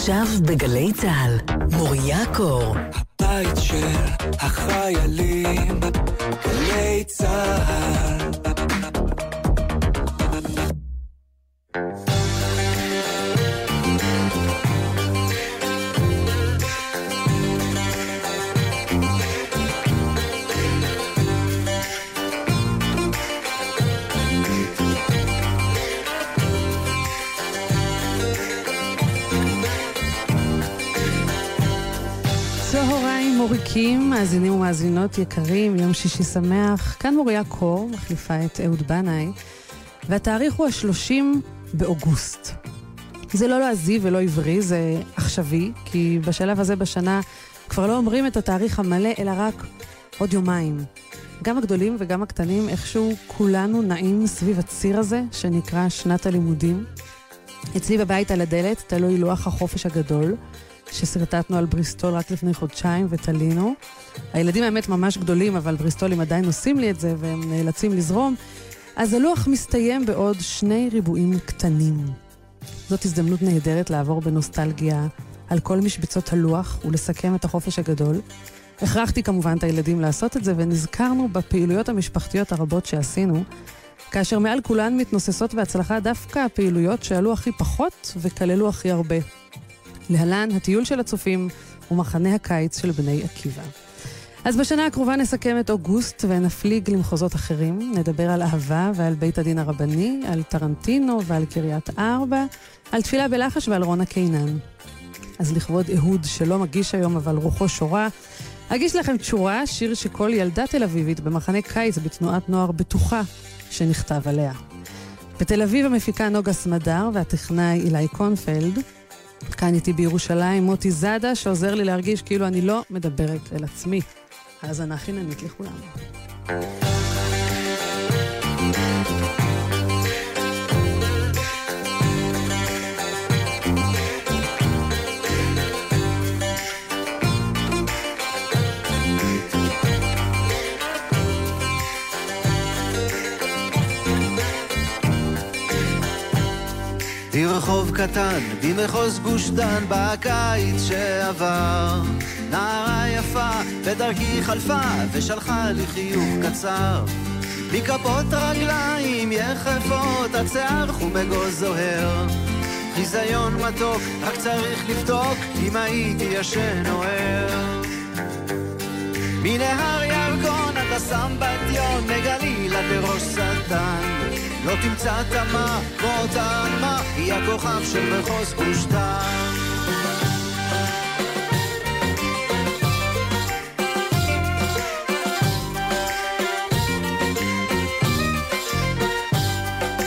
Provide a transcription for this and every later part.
עכשיו בגלי צה"ל, מוריה קור. הבית של החיילים, גלי צה"ל. מוריקים, מאזינים ומאזינות יקרים, יום שישי שמח. כאן מוריה קור, מחליפה את אהוד בנאי, והתאריך הוא השלושים באוגוסט. זה לא לועזי ולא עברי, זה עכשווי, כי בשלב הזה בשנה כבר לא אומרים את התאריך המלא, אלא רק עוד יומיים. גם הגדולים וגם הקטנים, איכשהו כולנו נעים סביב הציר הזה, שנקרא שנת הלימודים. אצלי בבית על הדלת תלוי לוח החופש הגדול. ששרטטנו על בריסטול רק לפני חודשיים ותלינו. הילדים האמת ממש גדולים, אבל בריסטולים עדיין עושים לי את זה והם נאלצים לזרום. אז הלוח מסתיים בעוד שני ריבועים קטנים. זאת הזדמנות נהדרת לעבור בנוסטלגיה על כל משבצות הלוח ולסכם את החופש הגדול. הכרחתי כמובן את הילדים לעשות את זה, ונזכרנו בפעילויות המשפחתיות הרבות שעשינו, כאשר מעל כולן מתנוססות בהצלחה דווקא הפעילויות שעלו הכי פחות וכללו הכי הרבה. להלן הטיול של הצופים ומחנה הקיץ של בני עקיבא. אז בשנה הקרובה נסכם את אוגוסט ונפליג למחוזות אחרים. נדבר על אהבה ועל בית הדין הרבני, על טרנטינו ועל קריית ארבע, על תפילה בלחש ועל רונה קינן. אז לכבוד אהוד, שלא מגיש היום אבל רוחו שורה, אגיש לכם תשורה, שיר שכל ילדה תל אביבית במחנה קיץ בתנועת נוער בטוחה שנכתב עליה. בתל אביב המפיקה נוגה סמדר והטכנאי אילי קונפלד. כאן איתי בירושלים מוטי זאדה, שעוזר לי להרגיש כאילו אני לא מדברת אל עצמי. האזנה חיננית לכולם. ברחוב קטן, במחוז גוש דן, בקיץ שעבר. נערה יפה, בדרכי חלפה, ושלחה לי חיוך קצר. מכפות רגליים יחפות, השיער חומגו זוהר. חיזיון מתוק, רק צריך לבדוק אם הייתי ישן או ער. מנהר ירקון עד הסמבטיון, מגליל עד לראש שטן. לא תמצא תמה כמו עלמה, היא הכוכב של מחוז גוש דן.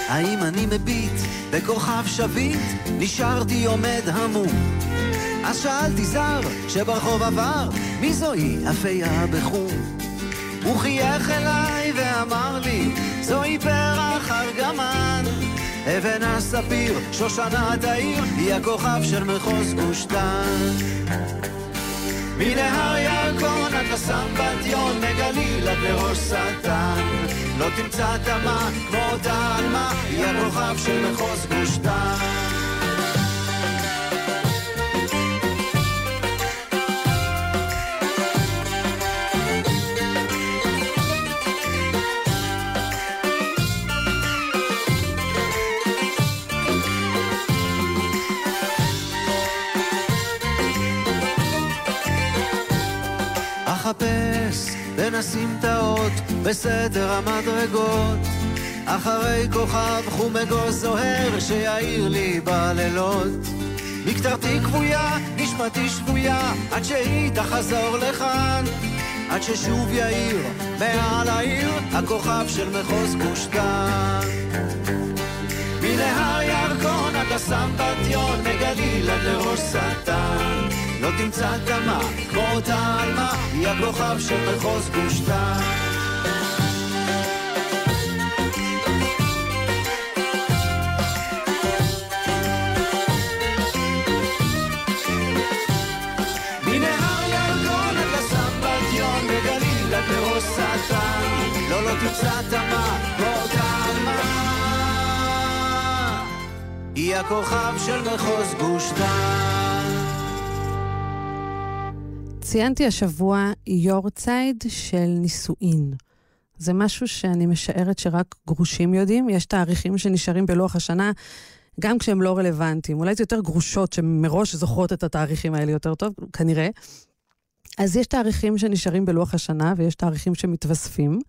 האם אני מביט בכוכב שביט? נשארתי עומד המום. אז שאלתי זר שברחוב עבר, מי זוהי אפיה בחום? הוא חייך אליי ואמר לי, זוהי פרח ארגמן. אבן הספיר, שושנת העיר, היא הכוכב של מחוז גוש דן. מנהר ירקון עד לסמבטיון, מגליל עד לראש שטן. לא תמצא תמה כמו אותה עלמה, היא הכוכב של מחוז גוש דן. אחפש בין הסמטאות בסדר המדרגות. אחרי כוכב חומגו זוהר שיעיר לי בלילות. מקטרתי כבויה, נשמתי שבויה עד שהיא תחזור לכאן. עד ששוב יאיר מעל העיר הכוכב של מחוז גוש דן. מנהר ירקון עד הסמבטיון מגליל עד לראש שטן לא תמצא תמה כמו אותה עלמה, היא הכוכב של מחוז גוש דן. לא, לא תמצא. היא הכוכב של מחוז גוש דן. ציינתי השבוע יורצייד של נישואין. זה משהו שאני משערת שרק גרושים יודעים. יש תאריכים שנשארים בלוח השנה, גם כשהם לא רלוונטיים. אולי זה יותר גרושות שמראש זוכרות את התאריכים האלה יותר טוב, כנראה. אז יש תאריכים שנשארים בלוח השנה ויש תאריכים שמתווספים.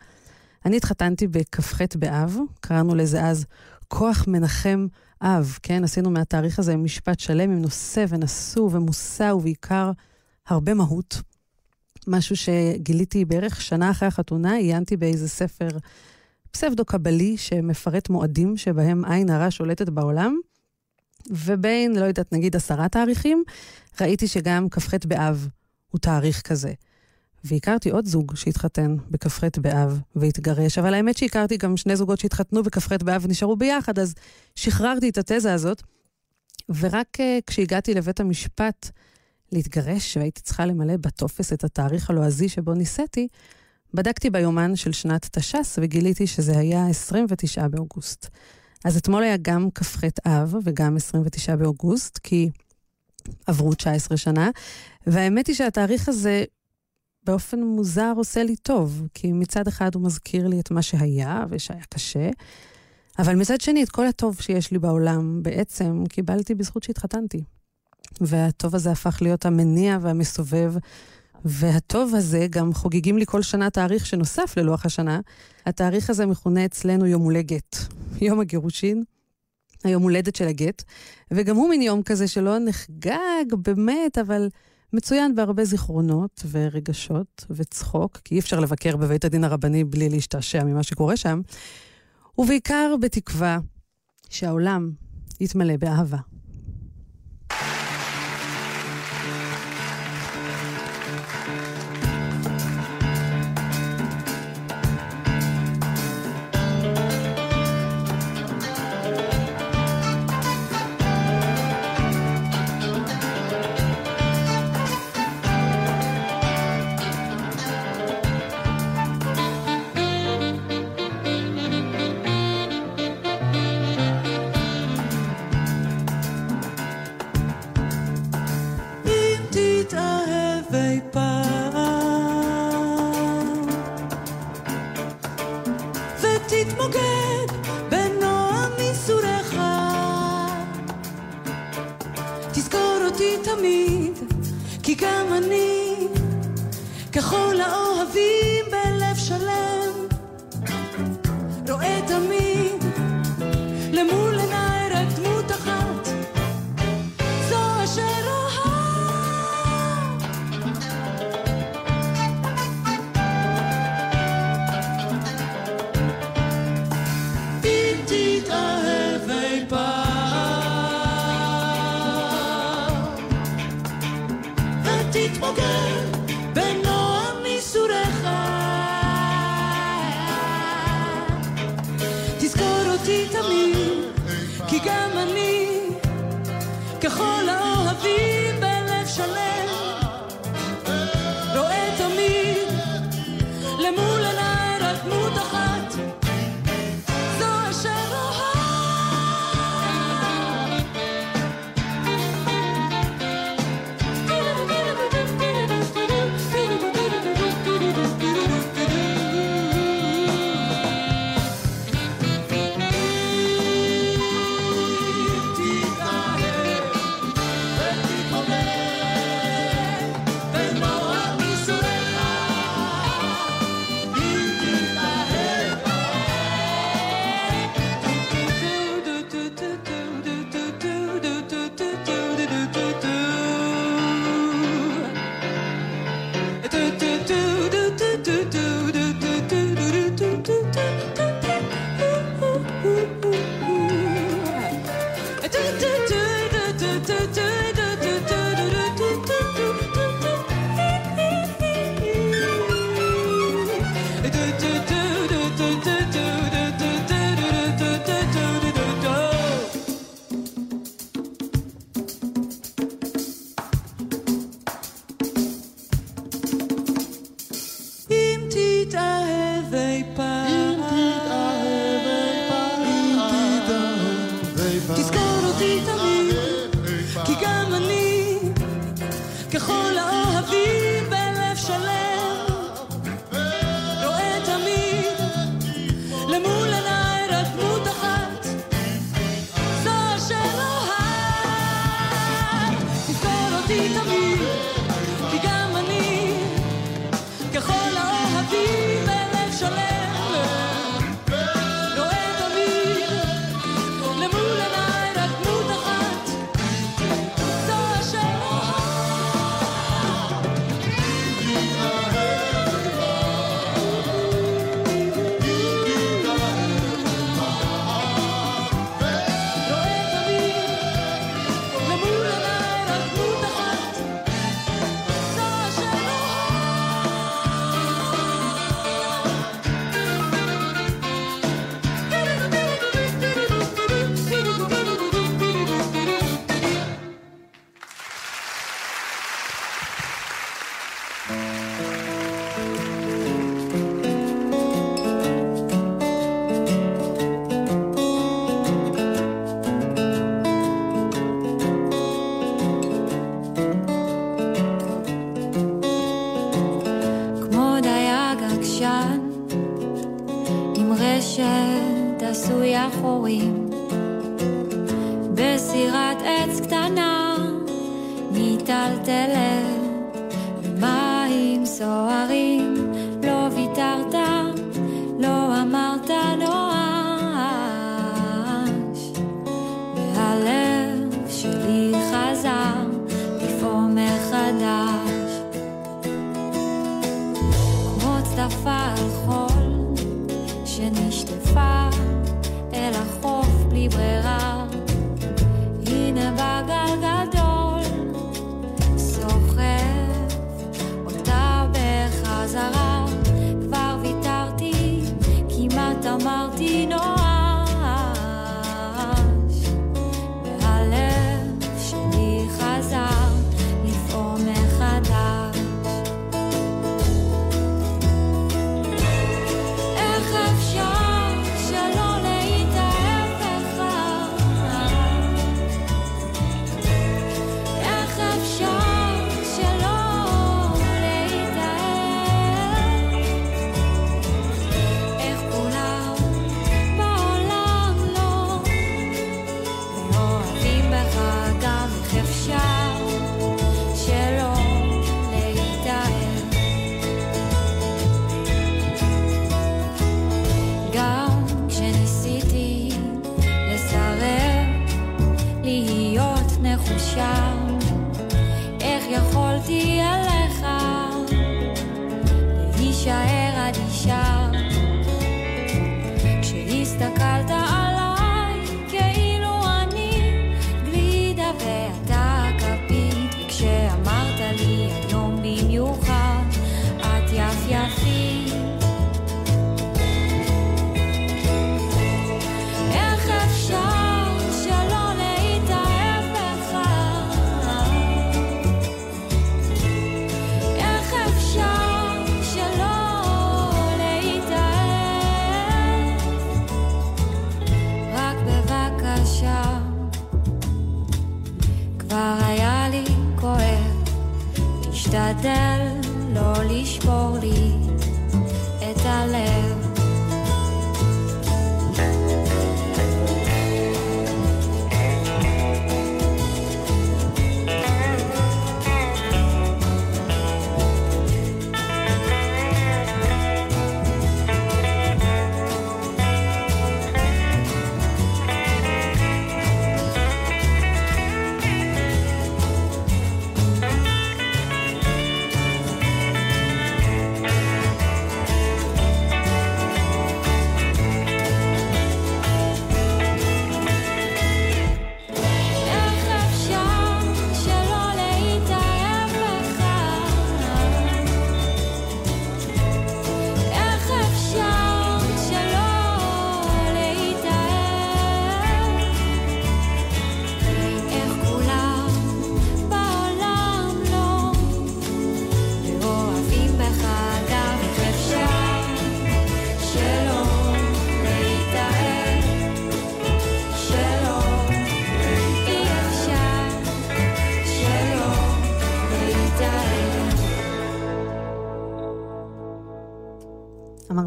אני התחתנתי בכ"ח באב, קראנו לזה אז כוח מנחם אב, כן? עשינו מהתאריך הזה משפט שלם עם נושא ונשוא ומושא ובעיקר הרבה מהות. משהו שגיליתי בערך שנה אחרי החתונה, עיינתי באיזה ספר פסבדו-קבלי שמפרט מועדים שבהם עין הרע שולטת בעולם, ובין, לא יודעת, נגיד עשרה תאריכים, ראיתי שגם כ"ח באב הוא תאריך כזה. והכרתי עוד זוג שהתחתן בכ"ח באב והתגרש, אבל האמת שהכרתי גם שני זוגות שהתחתנו בכ"ח באב ונשארו ביחד, אז שחררתי את התזה הזאת. ורק uh, כשהגעתי לבית המשפט להתגרש, והייתי צריכה למלא בטופס את התאריך הלועזי שבו נישאתי, בדקתי ביומן של שנת תש"ס וגיליתי שזה היה 29 באוגוסט. אז אתמול היה גם כ"ח אב וגם 29 באוגוסט, כי עברו 19 שנה, והאמת היא שהתאריך הזה באופן מוזר עושה לי טוב, כי מצד אחד הוא מזכיר לי את מה שהיה ושהיה קשה, אבל מצד שני, את כל הטוב שיש לי בעולם בעצם קיבלתי בזכות שהתחתנתי. והטוב הזה הפך להיות המניע והמסובב, והטוב הזה גם חוגגים לי כל שנה תאריך שנוסף ללוח השנה. התאריך הזה מכונה אצלנו יום הולדת, יום הגירושין, היום הולדת של הגט, וגם הוא מין יום כזה שלא נחגג באמת, אבל מצוין בהרבה זיכרונות ורגשות וצחוק, כי אי אפשר לבקר בבית הדין הרבני בלי להשתעשע ממה שקורה שם, ובעיקר בתקווה שהעולם יתמלא באהבה.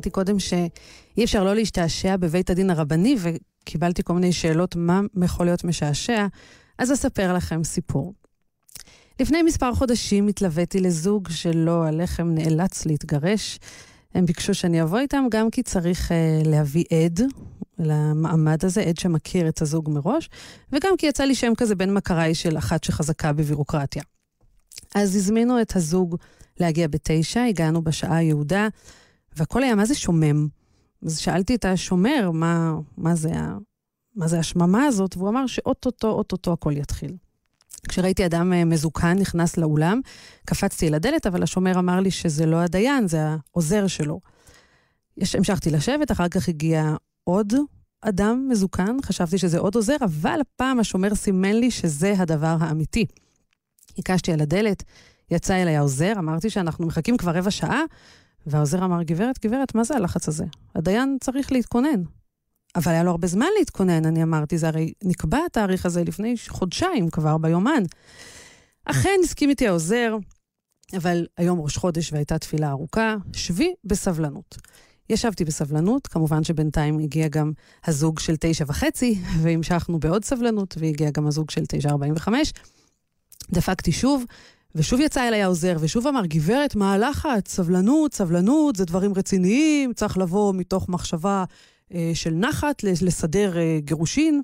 אמרתי קודם שאי אפשר לא להשתעשע בבית הדין הרבני, וקיבלתי כל מיני שאלות מה יכול להיות משעשע, אז אספר לכם סיפור. לפני מספר חודשים התלוויתי לזוג שלא הלחם נאלץ להתגרש. הם ביקשו שאני אבוא איתם גם כי צריך uh, להביא עד למעמד הזה, עד שמכיר את הזוג מראש, וגם כי יצא לי שם כזה בן מכריי של אחת שחזקה בבירוקרטיה. אז הזמינו את הזוג להגיע בתשע, הגענו בשעה היעודה, והכל היה מה זה שומם. אז שאלתי את השומר, מה, מה, זה, מה זה השממה הזאת, והוא אמר שאו-טו-טו, או-טו-טו הכל יתחיל. כשראיתי אדם אה, מזוקן נכנס לאולם, קפצתי אל הדלת, אבל השומר אמר לי שזה לא הדיין, זה העוזר שלו. יש, המשכתי לשבת, אחר כך הגיע עוד אדם מזוקן, חשבתי שזה עוד עוזר, אבל הפעם השומר סימן לי שזה הדבר האמיתי. הקשתי על הדלת, יצא אליי העוזר, אמרתי שאנחנו מחכים כבר רבע שעה, והעוזר אמר, גברת, גברת, מה זה הלחץ הזה? הדיין צריך להתכונן. אבל היה לו הרבה זמן להתכונן, אני אמרתי, זה הרי נקבע התאריך הזה לפני חודשיים כבר ביומן. אכן הסכים איתי העוזר, אבל היום ראש חודש והייתה תפילה ארוכה, שבי בסבלנות. ישבתי בסבלנות, כמובן שבינתיים הגיע גם הזוג של תשע וחצי, והמשכנו בעוד סבלנות, והגיע גם הזוג של תשע ארבעים וחמש. דפקתי שוב, ושוב יצא אליי העוזר, ושוב אמר, גברת, מה הלחץ? סבלנות, סבלנות, זה דברים רציניים, צריך לבוא מתוך מחשבה אה, של נחת, לסדר אה, גירושין.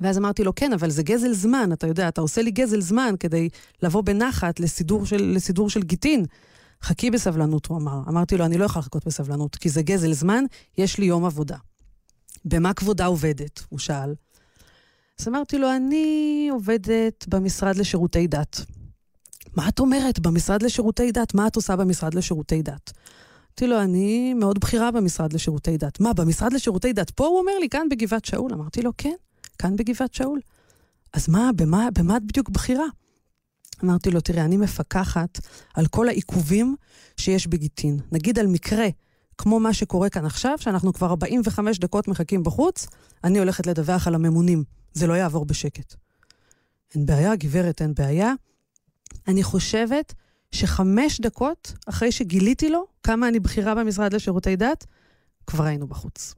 ואז אמרתי לו, כן, אבל זה גזל זמן, אתה יודע, אתה עושה לי גזל זמן כדי לבוא בנחת לסידור של, לסידור של גיטין. חכי בסבלנות, הוא אמר. אמרתי לו, אני לא יכולה לחכות בסבלנות, כי זה גזל זמן, יש לי יום עבודה. במה כבודה עובדת? הוא שאל. אז אמרתי לו, אני עובדת במשרד לשירותי דת. מה את אומרת? במשרד לשירותי דת? מה את עושה במשרד לשירותי דת? אמרתי לו, אני מאוד בכירה במשרד לשירותי דת. מה, במשרד לשירותי דת? פה הוא אומר לי, כאן בגבעת שאול. אמרתי לו, כן, כאן בגבעת שאול. אז מה, במה, במה את בדיוק בכירה? אמרתי לו, תראה, אני מפקחת על כל העיכובים שיש בגיטין. נגיד על מקרה כמו מה שקורה כאן עכשיו, שאנחנו כבר 45 דקות מחכים בחוץ, אני הולכת לדווח על הממונים. זה לא יעבור בשקט. אין בעיה, גברת, אין בעיה. אני חושבת שחמש דקות אחרי שגיליתי לו כמה אני בכירה במשרד לשירותי דת, כבר היינו בחוץ.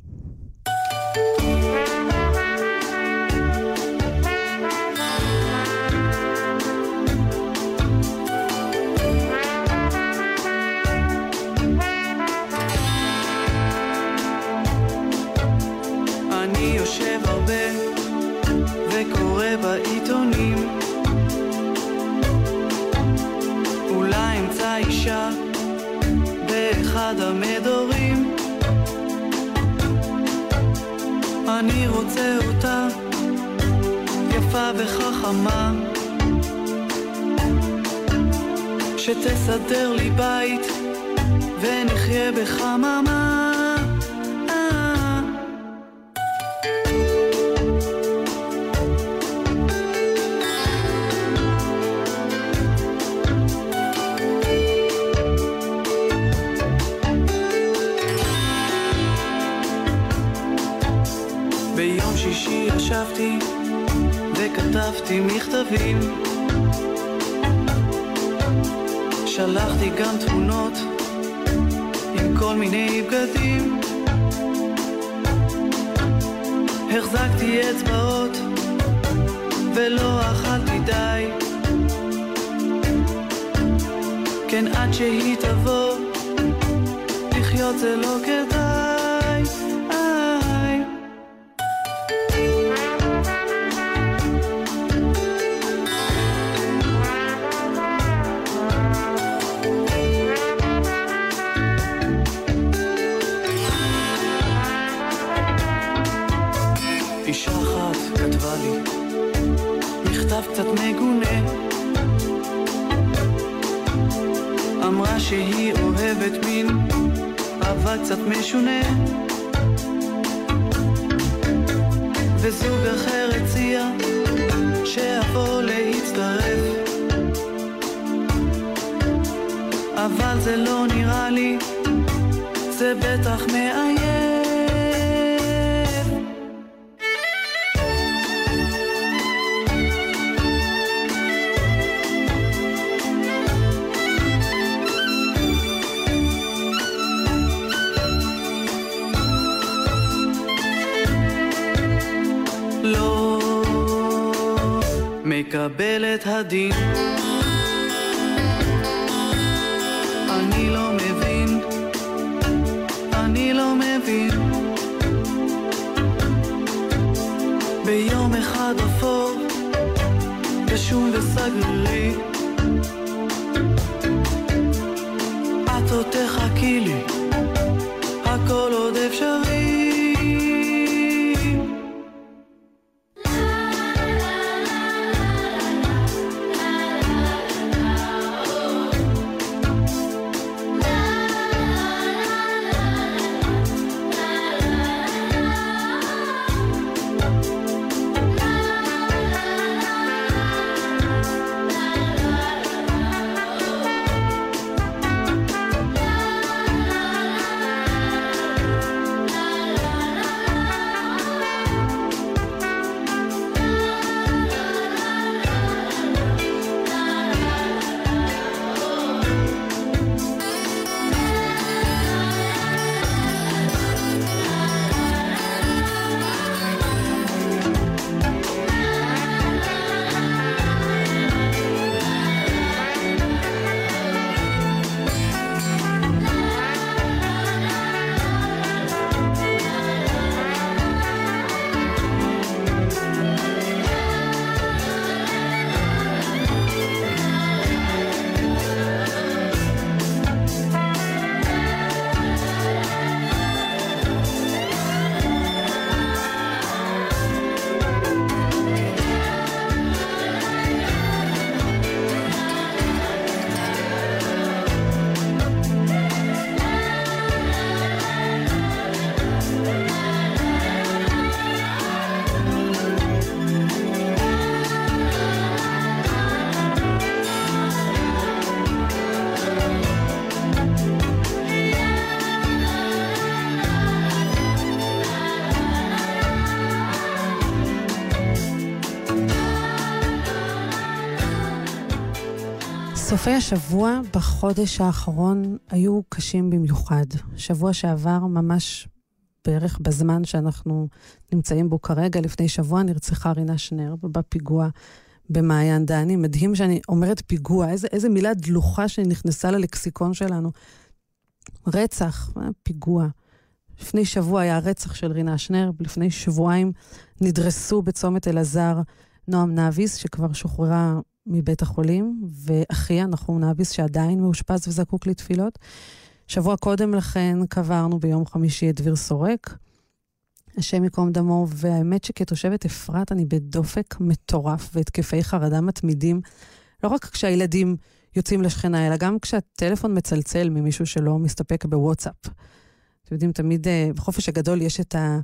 אני יושב הרבה וקורא בעיתונים אישה באחד המדורים. אני רוצה אותה יפה וחכמה. שתסדר לי בית ונחיה בחממה גם תמונות עם כל מיני בגדים. החזקתי אצבעות ולא אכלתי די. כן עד שהיא תבוא לחיות זה לא כדאי וזוג אחר הציע שאבוא להצטרף. אבל זה לא נראה לי זה בטח מאיים מקבל את הדין. אני לא מבין, אני לא מבין. ביום אחד אפור, גשום וסגרירי, את עוד תחכי לי, סופי השבוע בחודש האחרון היו קשים במיוחד. שבוע שעבר, ממש בערך בזמן שאנחנו נמצאים בו כרגע, לפני שבוע נרצחה רינה שנר בפיגוע במעיין דני. מדהים שאני אומרת פיגוע, איזה, איזה מילה דלוחה שנכנסה ללקסיקון שלנו. רצח, אה, פיגוע. לפני שבוע היה הרצח של רינה שנר, לפני שבועיים נדרסו בצומת אלעזר נועם נאביס, שכבר שוחררה מבית החולים, ואחיה, נחום נאביס, שעדיין מאושפז וזקוק לתפילות. שבוע קודם לכן קברנו ביום חמישי את דביר סורק, השם ייקום דמו, והאמת שכתושבת אפרת אני בדופק מטורף והתקפי חרדה מתמידים, לא רק כשהילדים יוצאים לשכנה, אלא גם כשהטלפון מצלצל ממישהו שלא מסתפק בוואטסאפ. אתם יודעים, תמיד אה, בחופש הגדול יש את, ה,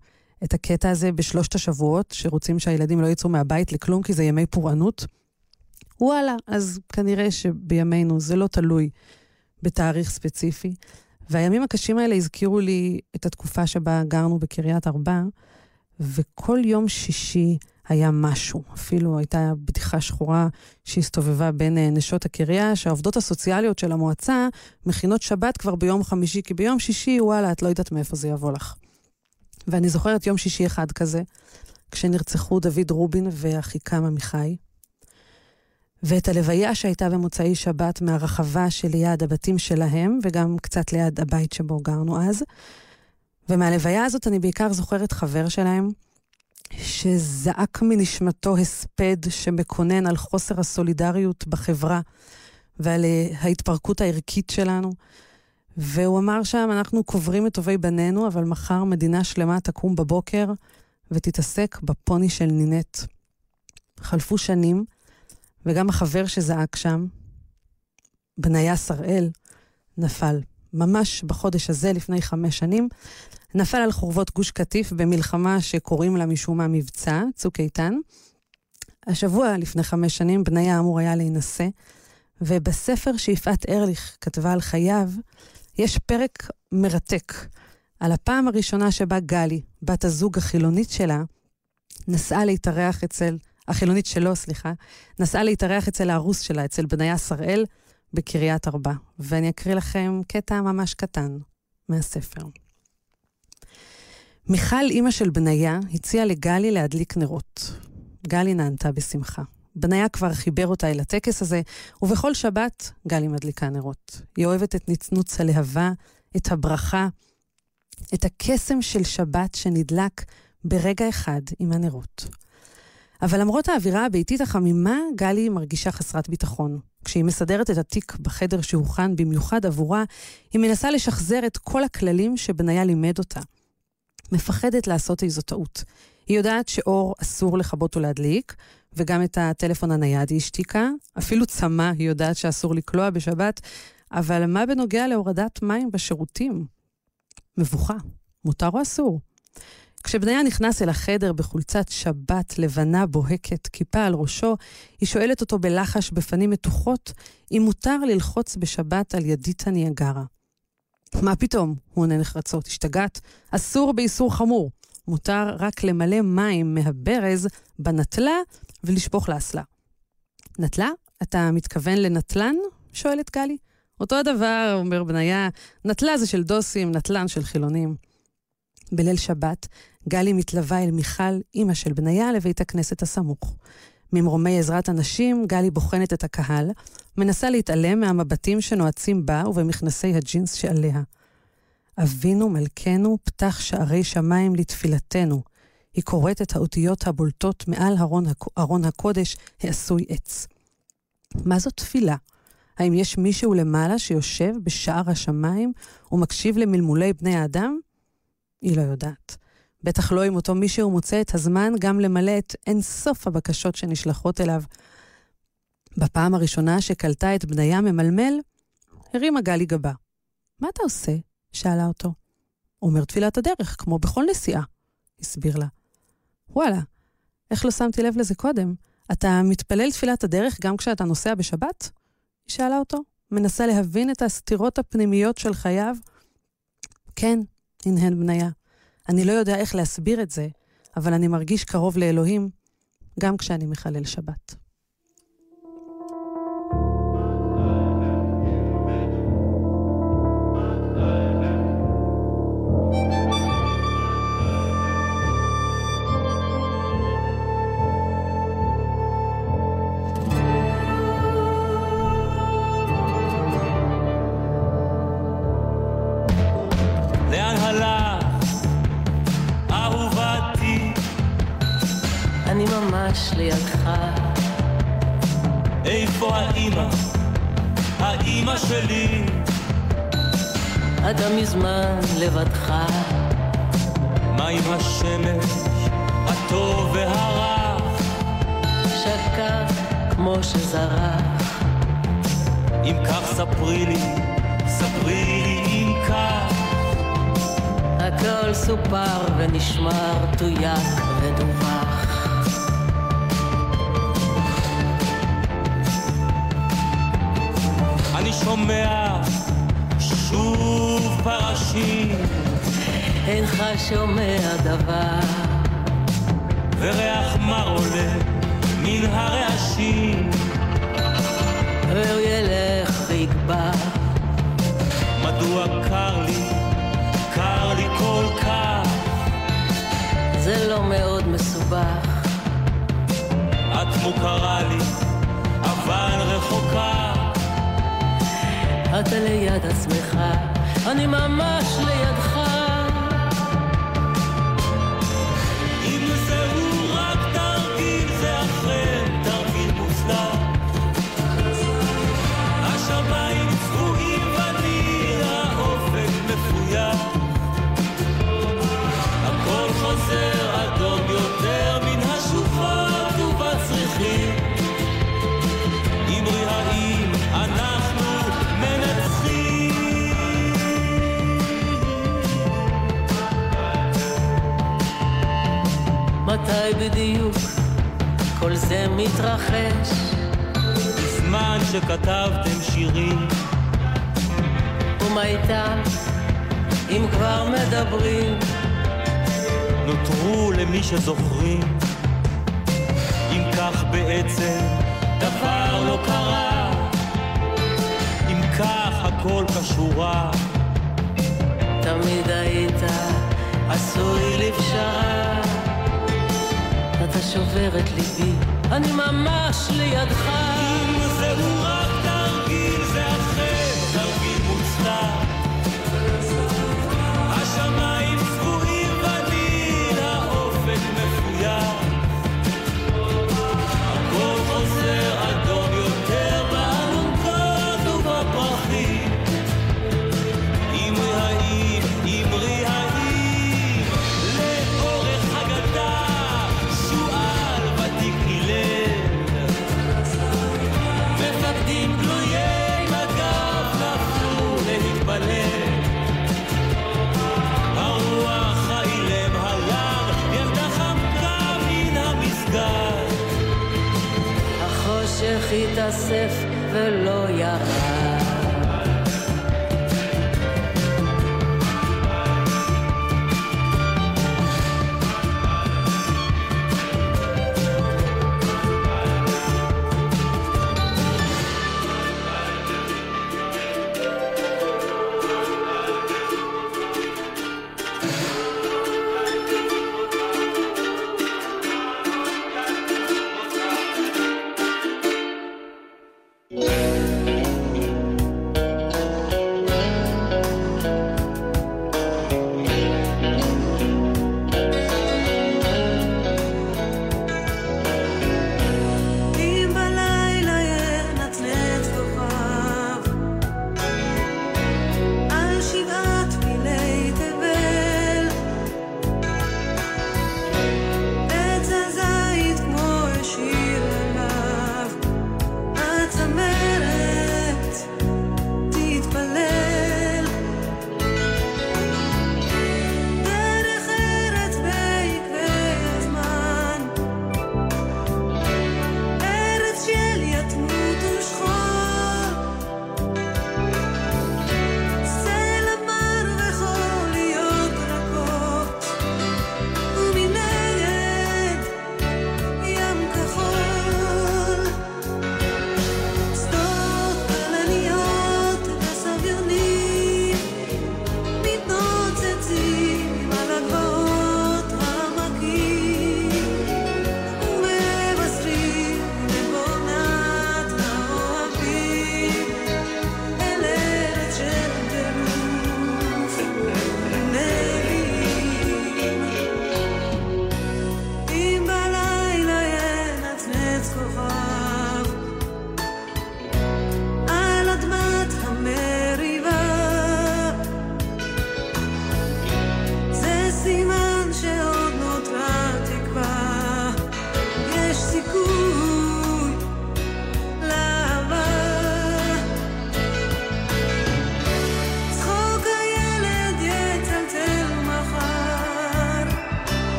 את הקטע הזה בשלושת השבועות, שרוצים שהילדים לא יצאו מהבית לכלום, כי זה ימי פורענות. וואלה, אז כנראה שבימינו זה לא תלוי בתאריך ספציפי. והימים הקשים האלה הזכירו לי את התקופה שבה גרנו בקריית ארבע, וכל יום שישי היה משהו. אפילו הייתה בדיחה שחורה שהסתובבה בין אה, נשות הקריה, שהעובדות הסוציאליות של המועצה מכינות שבת כבר ביום חמישי, כי ביום שישי, וואלה, את לא יודעת מאיפה זה יבוא לך. ואני זוכרת יום שישי אחד כזה, כשנרצחו דוד רובין ואחיקם עמיחי. ואת הלוויה שהייתה במוצאי שבת מהרחבה שליד הבתים שלהם, וגם קצת ליד הבית שבו גרנו אז. ומהלוויה הזאת אני בעיקר זוכרת חבר שלהם, שזעק מנשמתו הספד שמקונן על חוסר הסולידריות בחברה ועל אה, ההתפרקות הערכית שלנו. והוא אמר שם, אנחנו קוברים את טובי בנינו, אבל מחר מדינה שלמה תקום בבוקר ותתעסק בפוני של נינט. חלפו שנים, וגם החבר שזעק שם, בניה שראל, נפל. ממש בחודש הזה, לפני חמש שנים, נפל על חורבות גוש קטיף במלחמה שקוראים לה משום מה מבצע, צוק איתן. השבוע לפני חמש שנים בניה אמור היה להינשא, ובספר שיפעת ארליך כתבה על חייו, יש פרק מרתק על הפעם הראשונה שבה גלי, בת הזוג החילונית שלה, נסעה להתארח אצל, החילונית שלו, סליחה, נסעה להתארח אצל הארוס שלה, אצל בניה שראל, בקריית ארבע. ואני אקריא לכם קטע ממש קטן מהספר. מיכל, אימא של בניה, הציעה לגלי להדליק נרות. גלי נענתה בשמחה. בניה כבר חיבר אותה אל הטקס הזה, ובכל שבת גלי מדליקה נרות. היא אוהבת את נצנוץ הלהבה, את הברכה, את הקסם של שבת שנדלק ברגע אחד עם הנרות. אבל למרות האווירה הביתית החמימה, גלי מרגישה חסרת ביטחון. כשהיא מסדרת את התיק בחדר שהוכן במיוחד עבורה, היא מנסה לשחזר את כל הכללים שבניה לימד אותה. מפחדת לעשות איזו טעות. היא יודעת שאור אסור לכבות ולהדליק, וגם את הטלפון הנייד היא השתיקה. אפילו צמא היא יודעת שאסור לקלוע בשבת, אבל מה בנוגע להורדת מים בשירותים? מבוכה. מותר או אסור? כשבניה נכנס אל החדר בחולצת שבת לבנה בוהקת, כיפה על ראשו, היא שואלת אותו בלחש בפנים מתוחות, אם מותר ללחוץ בשבת על ידית הניאגרה. מה פתאום? הוא עונה נחרצות. השתגעת? אסור באיסור חמור. מותר רק למלא מים מהברז בנטלה ולשפוך לאסלה. נטלה? אתה מתכוון לנטלן? שואלת גלי. אותו הדבר, אומר בניה, נטלה זה של דוסים, נטלן של חילונים. בליל שבת, גלי מתלווה אל מיכל, אימא של בניה, לבית הכנסת הסמוך. ממרומי עזרת הנשים, גלי בוחנת את הקהל, מנסה להתעלם מהמבטים שנועצים בה ובמכנסי הג'ינס שעליה. אבינו מלכנו, פתח שערי שמיים לתפילתנו. היא קוראת את האותיות הבולטות מעל ארון, ארון הקודש העשוי עץ. מה זו תפילה? האם יש מישהו למעלה שיושב בשער השמיים ומקשיב למלמולי בני האדם? היא לא יודעת. בטח לא אם אותו מישהו מוצא את הזמן גם למלא את אין סוף הבקשות שנשלחות אליו. בפעם הראשונה שקלטה את בניה ממלמל, הרימה גלי גבה. מה אתה עושה? שאלה אותו. אומר תפילת הדרך, כמו בכל נסיעה, הסביר לה. וואלה, איך לא שמתי לב לזה קודם? אתה מתפלל תפילת הדרך גם כשאתה נוסע בשבת? היא שאלה אותו, מנסה להבין את הסתירות הפנימיות של חייו. כן, הנהן בניה. אני לא יודע איך להסביר את זה, אבל אני מרגיש קרוב לאלוהים גם כשאני מחלל שבת. ממש לידך. איפה האימא? האימא שלי. אתה מזמן לבדך. מה עם השמש, הטוב והרע? שקע כמו שזרח. אם כך ספרי לי, ספרי לי אם כך. הכל סופר ונשמר, תויק ודווח. שומע שוב פרשים, אינך שומע דבר, וריח מר עולה מן הרעשים. והוא ילך ויגבר. מדוע קר לי, קר לי כל כך? זה לא מאוד מסובך. את מוכרה לי, אבל רחוקה. אתה ליד עצמך, אני ממש לידך. בדיוק כל זה מתרחש? בזמן שכתבתם שירים, ומה איתם, אם כבר מדברים? נותרו למי שזוכרים. אם כך בעצם דבר לא קרה, אם כך הכל כשורה, תמיד היית עשוי לפשרה. אתה שובר את ליבי, אני ממש לידך.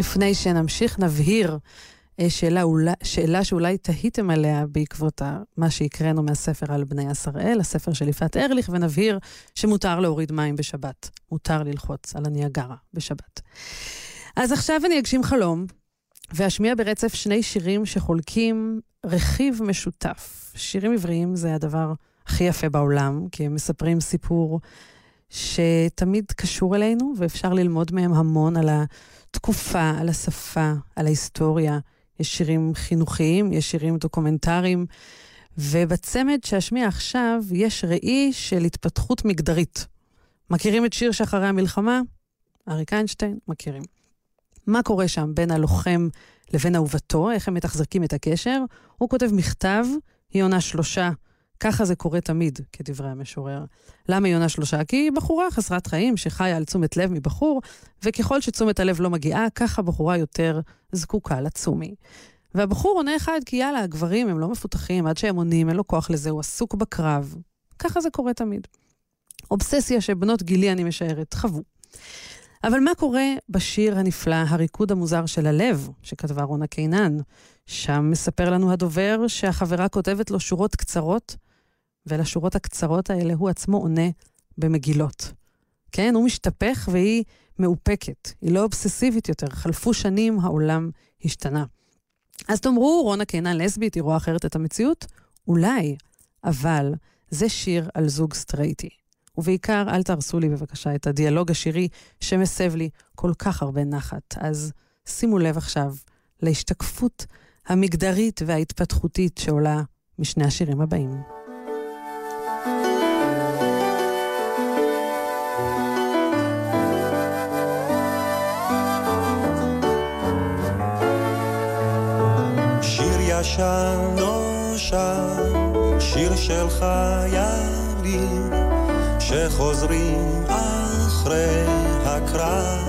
לפני שנמשיך, נבהיר אה, שאלה, שאלה שאולי תהיתם עליה בעקבות מה שהקראנו מהספר על בני עשראל, הספר של יפעת ארליך, ונבהיר שמותר להוריד מים בשבת. מותר ללחוץ על הניאגרה בשבת. אז עכשיו אני אגשים חלום, ואשמיע ברצף שני שירים שחולקים רכיב משותף. שירים עבריים זה הדבר הכי יפה בעולם, כי הם מספרים סיפור שתמיד קשור אלינו, ואפשר ללמוד מהם המון על התקופה, על השפה, על ההיסטוריה. יש שירים חינוכיים, יש שירים דוקומנטריים, ובצמד שאשמיע עכשיו יש ראי של התפתחות מגדרית. מכירים את שיר שאחרי המלחמה? אריק איינשטיין, מכירים. מה קורה שם בין הלוחם לבין אהובתו, איך הם מתחזקים את הקשר? הוא כותב מכתב, היא עונה שלושה. ככה זה קורה תמיד, כדברי המשורר. למה היא עונה שלושה? כי היא בחורה חסרת חיים שחיה על תשומת לב מבחור, וככל שתשומת הלב לא מגיעה, ככה בחורה יותר זקוקה לצומי. והבחור עונה אחד כי יאללה, הגברים הם לא מפותחים, עד שהם עונים, אין לו כוח לזה, הוא עסוק בקרב. ככה זה קורה תמיד. אובססיה שבנות גילי, אני משערת, חוו. אבל מה קורה בשיר הנפלא, הריקוד המוזר של הלב, שכתבה רונה קינן? שם מספר לנו הדובר שהחברה כותבת לו שורות קצרות, ולשורות הקצרות האלה הוא עצמו עונה במגילות. כן, הוא משתפך והיא מאופקת. היא לא אובססיבית יותר. חלפו שנים, העולם השתנה. אז תאמרו, רונה קינן לסבית, היא רואה אחרת את המציאות? אולי, אבל זה שיר על זוג סטרייטי. ובעיקר, אל תהרסו לי בבקשה את הדיאלוג השירי שמסב לי כל כך הרבה נחת. אז שימו לב עכשיו להשתקפות המגדרית וההתפתחותית שעולה משני השירים הבאים. ישן נושן, שיר של חיילים שחוזרים אחרי הקרב.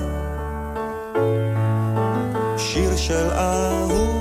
שיר של אהובה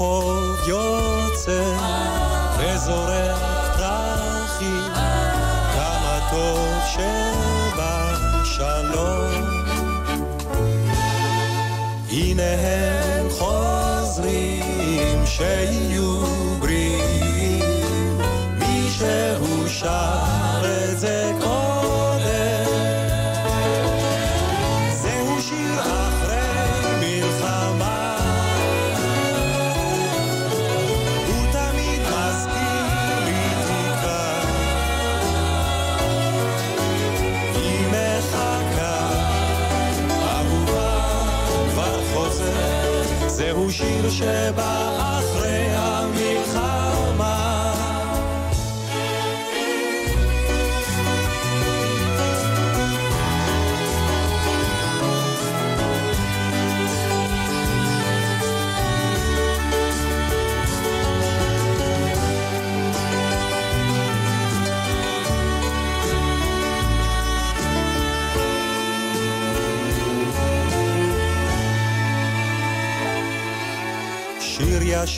כל הרחוב יוצא וזורק פרחים, כמה טוב שבשלום. הנה הם חוזרים, שיהיו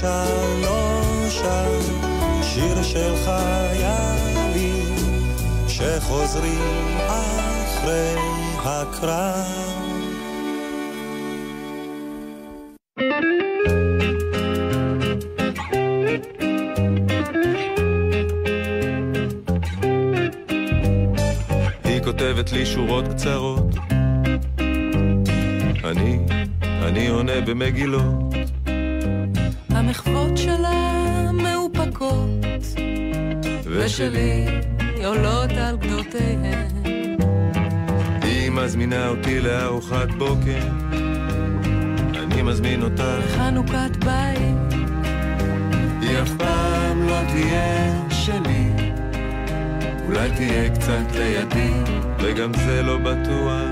ישן לא שם, שיר של חיילים שחוזרים אחרי הקרב. כותבת לי שורות קצרות. אני, אני עונה במגילות. המחוות שלה מאופקות, ושלי עולות על גדותיהן. היא מזמינה אותי לארוחת בוקר, אני מזמין אותה לחנוכת בית. היא אף פעם לא תהיה שלי, אולי תהיה קצת לידי, וגם זה לא בטוח.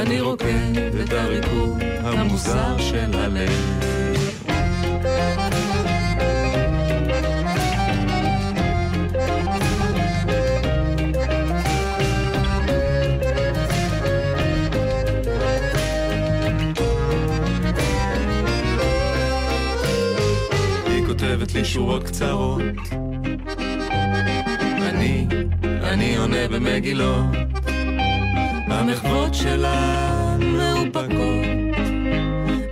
אני רוקד את הריקוד המוזר של הלב. לי שורות קצרות. אני, אני עונה במגילות המחוות שלה מאופקות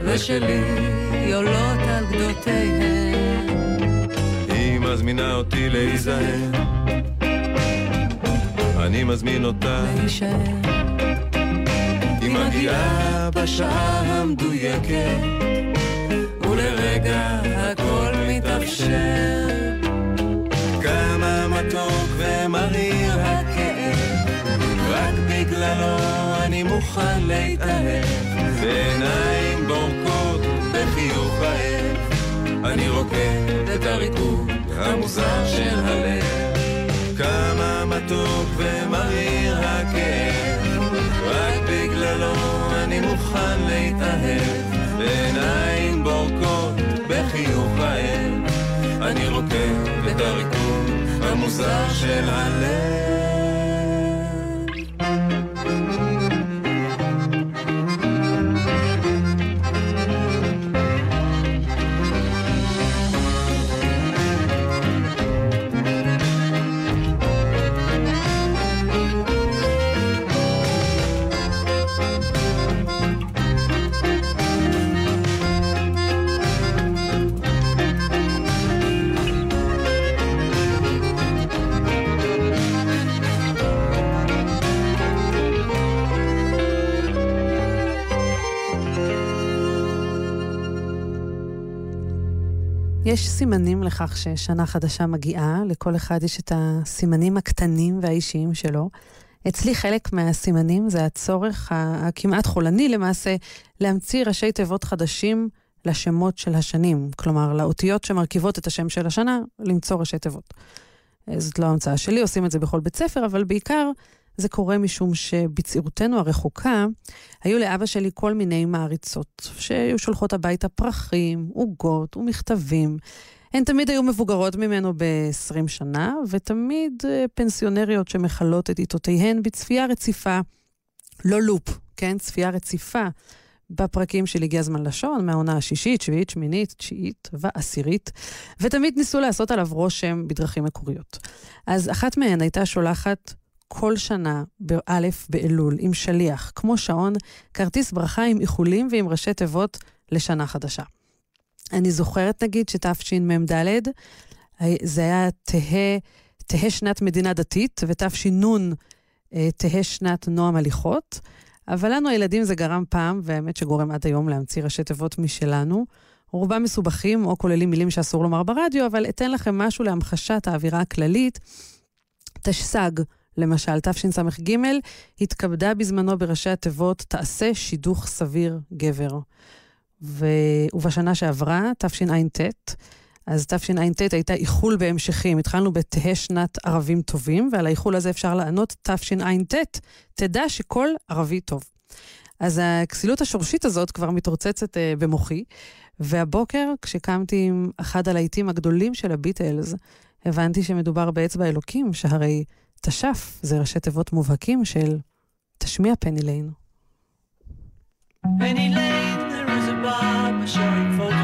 ושלי עולות על גדותיהן. היא מזמינה אותי להיזהר אני מזמין אותה להישאר היא מגיעה בשעה המדויקת ולרגע הכל מתאפשר בגללו אני מוכן להתאהב. בעיניים בורקות בחיוך רעב אני רוקד את הריקוד המוזר של הלב. כמה מתוק ומריר הכאב. רק בגללו אני מוכן להתאהב. בעיניים בורקות בחיוך רעב אני רוקד את הריקוד המוזר של הלב יש סימנים לכך ששנה חדשה מגיעה, לכל אחד יש את הסימנים הקטנים והאישיים שלו. אצלי חלק מהסימנים זה הצורך הכמעט חולני למעשה להמציא ראשי תיבות חדשים לשמות של השנים. כלומר, לאותיות שמרכיבות את השם של השנה, למצוא ראשי תיבות. זאת לא המצאה שלי, עושים את זה בכל בית ספר, אבל בעיקר זה קורה משום שבצעירותנו הרחוקה, היו לאבא שלי כל מיני מעריצות, שהיו שולחות הביתה פרחים, עוגות ומכתבים. הן תמיד היו מבוגרות ממנו ב-20 שנה, ותמיד אה, פנסיונריות שמכלות את עיתותיהן בצפייה רציפה. לא לופ, כן? צפייה רציפה בפרקים של הגיע הזמן לשון, מהעונה השישית, שביעית, שמינית, תשיעית ועשירית, ותמיד ניסו לעשות עליו רושם בדרכים מקוריות. אז אחת מהן הייתה שולחת כל שנה, באלף באלול, עם שליח, כמו שעון, כרטיס ברכה עם איחולים ועם ראשי תיבות לשנה חדשה. אני זוכרת, נגיד, שתשמ"ד, זה היה תהא, תהא שנת מדינה דתית, ותש"ן אה, תהא שנת נועם הליכות. אבל לנו הילדים זה גרם פעם, והאמת שגורם עד היום להמציא ראשי תיבות משלנו. רובם מסובכים או כוללים מילים שאסור לומר ברדיו, אבל אתן לכם משהו להמחשת האווירה הכללית. תשס"ג, למשל, תשס"ג, התכבדה בזמנו בראשי התיבות תעשה שידוך סביר גבר. ו... ובשנה שעברה, תשע"ט, אז תשע"ט הייתה איחול בהמשכים. התחלנו בתהא שנת ערבים טובים, ועל האיחול הזה אפשר לענות תשע"ט, תדע שכל ערבי טוב. אז הכסילות השורשית הזאת כבר מתרוצצת uh, במוחי, והבוקר, כשקמתי עם אחד הלהיטים הגדולים של הביטלס, הבנתי שמדובר באצבע אלוקים, שהרי תש"ף זה ראשי תיבות מובהקים של תשמיע פני ליין. Penny Lane, there is a barber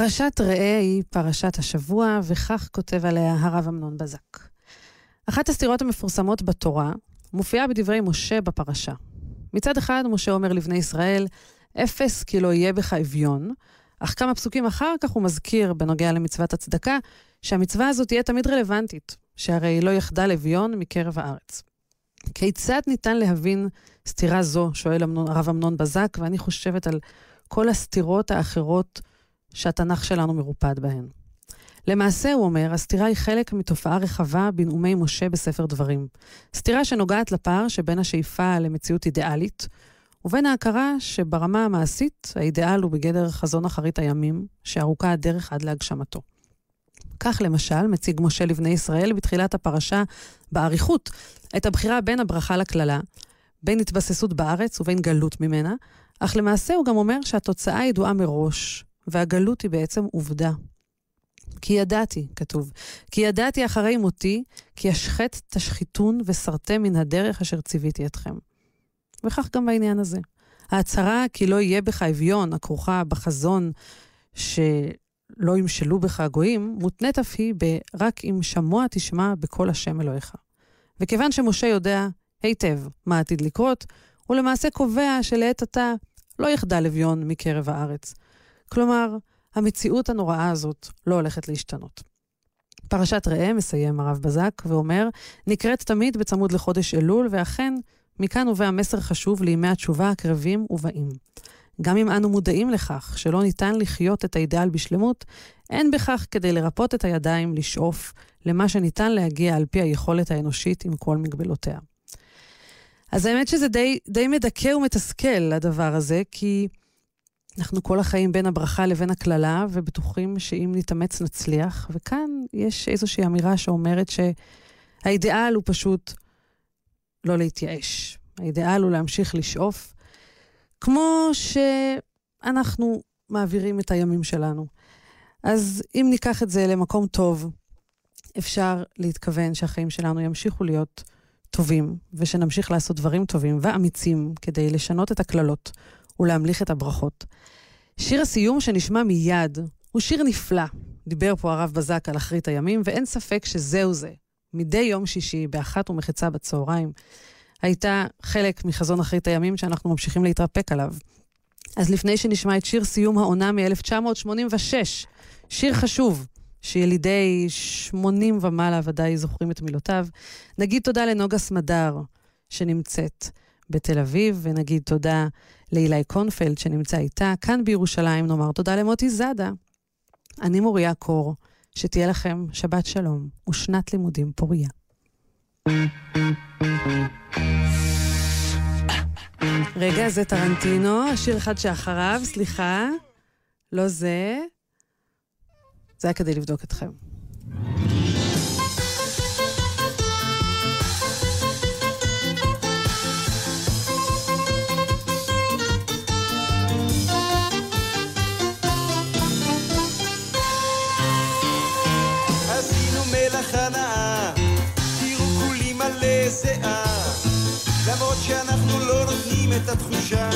פרשת ראה היא פרשת השבוע, וכך כותב עליה הרב אמנון בזק. אחת הסתירות המפורסמות בתורה מופיעה בדברי משה בפרשה. מצד אחד, משה אומר לבני ישראל, אפס כי לא יהיה בך אביון, אך כמה פסוקים אחר כך הוא מזכיר, בנוגע למצוות הצדקה, שהמצווה הזאת תהיה תמיד רלוונטית, שהרי לא יחדל אביון מקרב הארץ. כיצד ניתן להבין סתירה זו, שואל הרב אמנון בזק, ואני חושבת על כל הסתירות האחרות שהתנ"ך שלנו מרופד בהן. למעשה, הוא אומר, הסתירה היא חלק מתופעה רחבה בנאומי משה בספר דברים. סתירה שנוגעת לפער שבין השאיפה למציאות אידיאלית, ובין ההכרה שברמה המעשית, האידיאל הוא בגדר חזון אחרית הימים, שארוכה הדרך עד להגשמתו. כך למשל מציג משה לבני ישראל בתחילת הפרשה באריכות את הבחירה בין הברכה לקללה, בין התבססות בארץ ובין גלות ממנה, אך למעשה הוא גם אומר שהתוצאה ידועה מראש, והגלות היא בעצם עובדה. כי ידעתי, כתוב, כי ידעתי אחרי מותי, כי אשחט תשחיתון וסרתם מן הדרך אשר ציוויתי אתכם. וכך גם בעניין הזה. ההצהרה כי לא יהיה בך אביון, הכרוכה בחזון שלא ימשלו בך הגויים, מותנית אף היא ב"רק אם שמוע תשמע בקול השם אלוהיך". וכיוון שמשה יודע היטב מה עתיד לקרות, הוא למעשה קובע שלעת עתה לא יחדל אביון מקרב הארץ. כלומר, המציאות הנוראה הזאת לא הולכת להשתנות. פרשת ראה, מסיים הרב בזק, ואומר, נקראת תמיד בצמוד לחודש אלול, ואכן, מכאן נובע מסר חשוב לימי התשובה הקרבים ובאים. גם אם אנו מודעים לכך שלא ניתן לחיות את האידאל בשלמות, אין בכך כדי לרפות את הידיים לשאוף למה שניתן להגיע על פי היכולת האנושית עם כל מגבלותיה. אז האמת שזה די, די מדכא ומתסכל, הדבר הזה, כי אנחנו כל החיים בין הברכה לבין הקללה, ובטוחים שאם נתאמץ נצליח, וכאן יש איזושהי אמירה שאומרת שהאידיאל הוא פשוט לא להתייאש. האידיאל הוא להמשיך לשאוף, כמו שאנחנו מעבירים את הימים שלנו. אז אם ניקח את זה למקום טוב, אפשר להתכוון שהחיים שלנו ימשיכו להיות טובים, ושנמשיך לעשות דברים טובים ואמיצים כדי לשנות את הקללות ולהמליך את הברכות. שיר הסיום שנשמע מיד הוא שיר נפלא. דיבר פה הרב בזק על אחרית הימים, ואין ספק שזהו זה. מדי יום שישי, באחת ומחצה בצהריים, הייתה חלק מחזון אחרית הימים שאנחנו ממשיכים להתרפק עליו. אז לפני שנשמע את שיר סיום העונה מ-1986, שיר חשוב, שילידי 80 ומעלה ודאי זוכרים את מילותיו, נגיד תודה לנוגה סמדר, שנמצאת בתל אביב, ונגיד תודה לאילי קונפלד שנמצא איתה. כאן בירושלים נאמר תודה למוטי זאדה. אני מוריה קור, שתהיה לכם שבת שלום ושנת לימודים פוריה. רגע, זה טרנטינו, השיר אחד שאחריו, סליחה. לא זה. זה היה כדי לבדוק אתכם. זיעה, למרות שאנחנו לא נותנים את התחושה,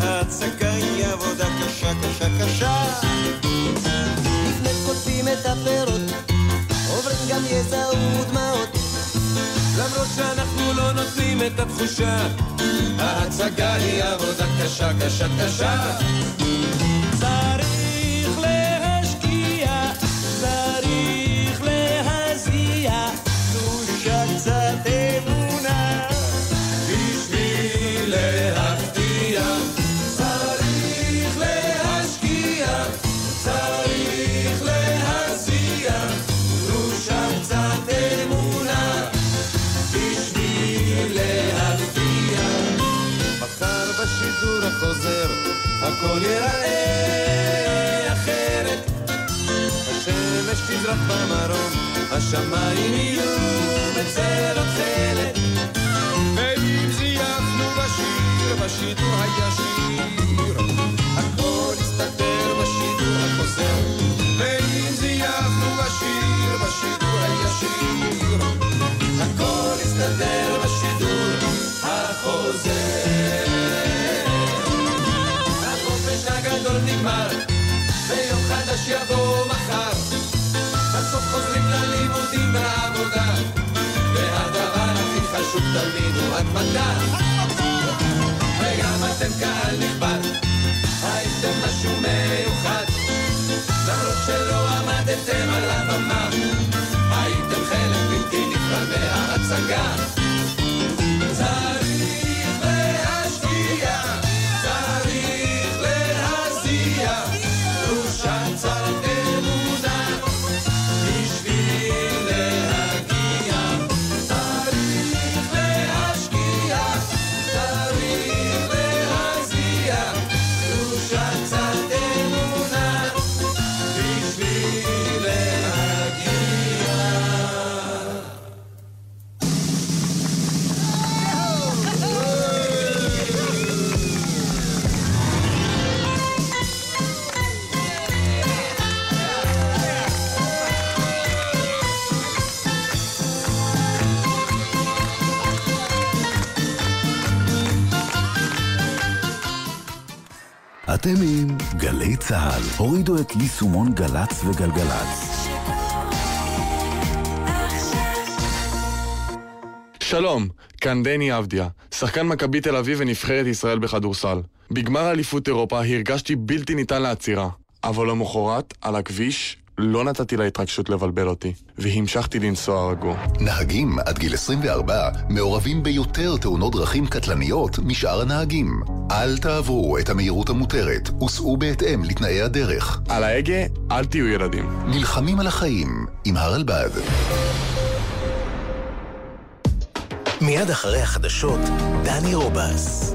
ההצגה היא עבודה קשה, קשה, קשה. לפני קוטפים את הפירות, עוברים גם יזע ודמעות. למרות שאנחנו לא נותנים את התחושה, ההצגה היא עבודה קשה, קשה, קשה. הכל ייראה אחרת. השמש תזרח במרום, השמיים יהיו בצל התכלת. ואם זייפנו בשיר, בשידור הישיר, הכל יסתדר בשידור החוזר. ואם זייפנו בשיר, בשידור הישיר, הגדול נגמר, ויום חדש יבוא מחר. בסוף חוזרים ללימודים והעבודה, והדבר הכי חשוב תמיד הוא התמדה. וגם אתם קהל נכבד, הייתם משהו מיוחד, למרות שלא עמדתם על הבמה, הייתם חלק בלתי נפרד מההצגה. אתם עם גלי צה"ל. הורידו את יישומון גל"צ וגלגלצ. שלום, כאן דני אבדיה, שחקן מכבי תל אביב ונבחרת ישראל בכדורסל. בגמר אליפות אירופה הרגשתי בלתי ניתן לעצירה, אבל למחרת, על הכביש, לא נתתי להתרגשות לבלבל אותי, והמשכתי לנסוע רגוע. נהגים עד גיל 24 מעורבים ביותר תאונות דרכים קטלניות משאר הנהגים. אל תעברו את המהירות המותרת וסעו בהתאם לתנאי הדרך. על ההגה, אל תהיו ילדים. נלחמים על החיים עם הרלב"ד. מיד אחרי החדשות, דני רובס.